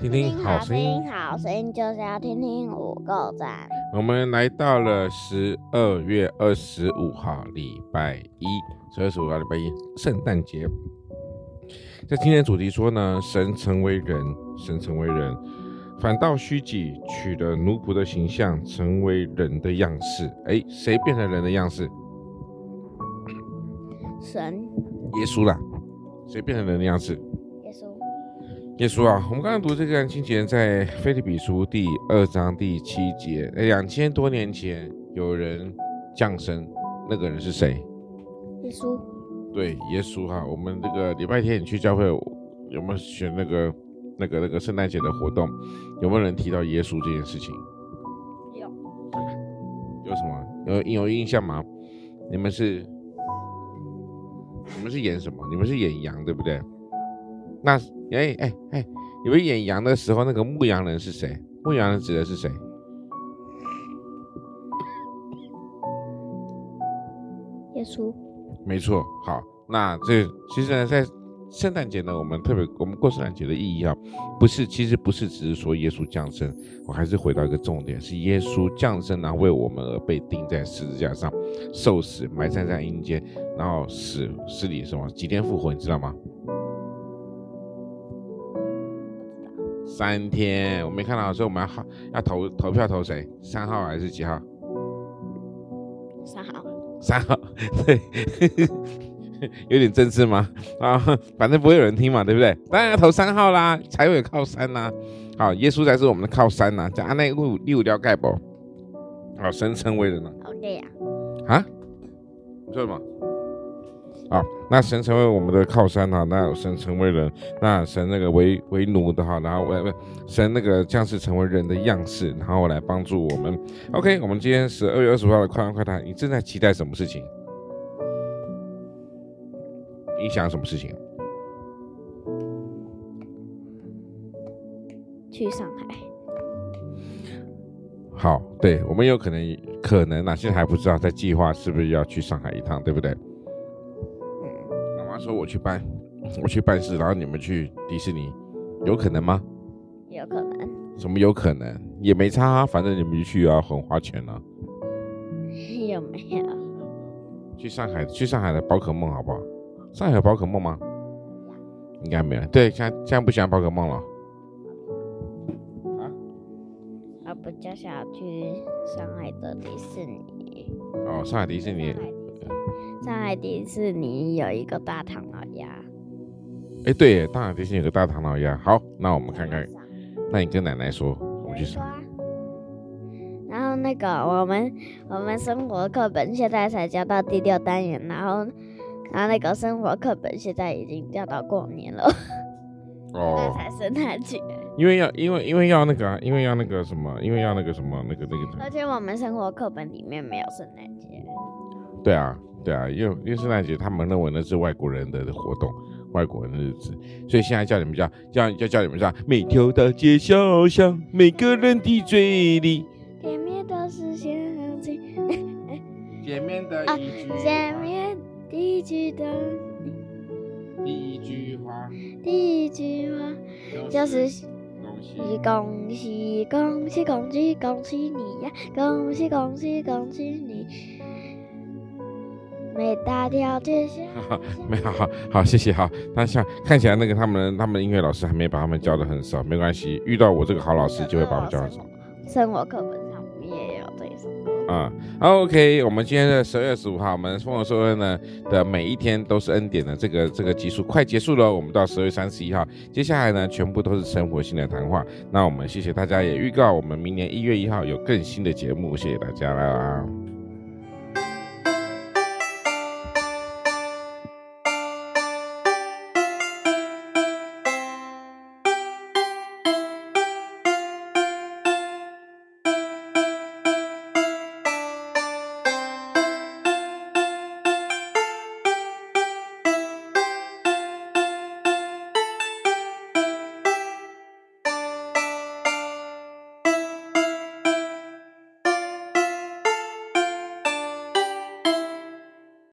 听听好声音，好声音就是要听听五个赞。我们来到了十二月二十五号，礼拜一，十二月十五号礼拜一，圣诞节。在今天的主题说呢，神成为人，神成为人，反倒虚己，取了奴仆的形象，成为人的样式。哎，谁变成人的样式？神。耶稣啦。谁变成人的样式？耶稣啊，我们刚刚读这个经节，在腓立比书第二章第七节。哎，两千多年前有人降生，那个人是谁？耶稣。对，耶稣哈、啊。我们这个礼拜天你去教会有没有选那个那个那个圣诞节的活动？有没有人提到耶稣这件事情？有。有什么？有有印象吗？你们是你们是演什么？你们是演羊，对不对？那。哎哎哎！你们演羊的时候，那个牧羊人是谁？牧羊人指的是谁？耶稣。没错。好，那这其实呢，在圣诞节呢，我们特别我们过圣诞节的意义啊，不是，其实不是只是说耶稣降生，我还是回到一个重点，是耶稣降生，然后为我们而被钉在十字架上，受死，埋葬在阴间，然后死死里什么几天复活，你知道吗？三天，我没看到，所以我们要要投投票投谁？三号还是几号？三号。三号，对，有点正式吗？啊，反正不会有人听嘛，对不对？当然要投三号啦，才会有靠山啦。好，耶稣才是我们的靠山呐。讲那六六条盖不？好，神称为人了。好累呀。啊？你说什么？好，那神成为我们的靠山哈，那神成为人，那神那个为为奴的哈，然后为为神那个将是成为人的样式，然后来帮助我们。OK，我们今天十二月二十五号的快问快答，你正在期待什么事情？你想什么事情？去上海。好，对，我们有可能可能啊，现在还不知道，在计划是不是要去上海一趟，对不对？说我去办，我去办事，然后你们去迪士尼，有可能吗？有可能。什么有可能？也没差啊，反正你们去啊，很花钱啊。有没有？去上海，去上海的宝可梦好不好？上海有宝可梦吗？应该没有。对，现在现在不喜欢宝可梦了。啊？我比较想去上海的迪士尼。哦，上海迪士尼。上海迪士尼有一个大唐老鸭。哎，对，上海迪士尼有个大唐老鸭。好，那我们看看。那你跟奶奶说，我们去说。然后那个我们我们生活课本现在才教到第六单元，然后然后那个生活课本现在已经教到过年了。哦。那才圣诞节。因为要因为因为要那个啊，因为要那个什么，因为要那个什么那个那个。而且我们生活课本里面没有圣诞节。对啊。对啊，因为因为圣诞节，他们认为那是外国人的活动，外国人的日子，所以现在叫你们叫叫叫叫你们叫每条大街小巷，每个人的嘴里，见面都是相亲，见面的一句，见面第一句的，第一句话，第一句话就是恭喜恭喜恭喜恭喜恭喜你呀，恭喜恭喜恭喜你。没大条件，没好好好，谢谢哈。那像看起来那个他们他们音乐老师还没把他们教的很少，没关系，遇到我这个好老师就会把我们教很少。生活课本上也有这一首歌。啊、嗯、，OK，我们今天的十二月十五号，我们丰禾硕恩呢的每一天都是恩典的这个这个集数快结束了，我们到十二月三十一号，接下来呢全部都是生活性的谈话。那我们谢谢大家，也预告我们明年一月一号有更新的节目，谢谢大家啦。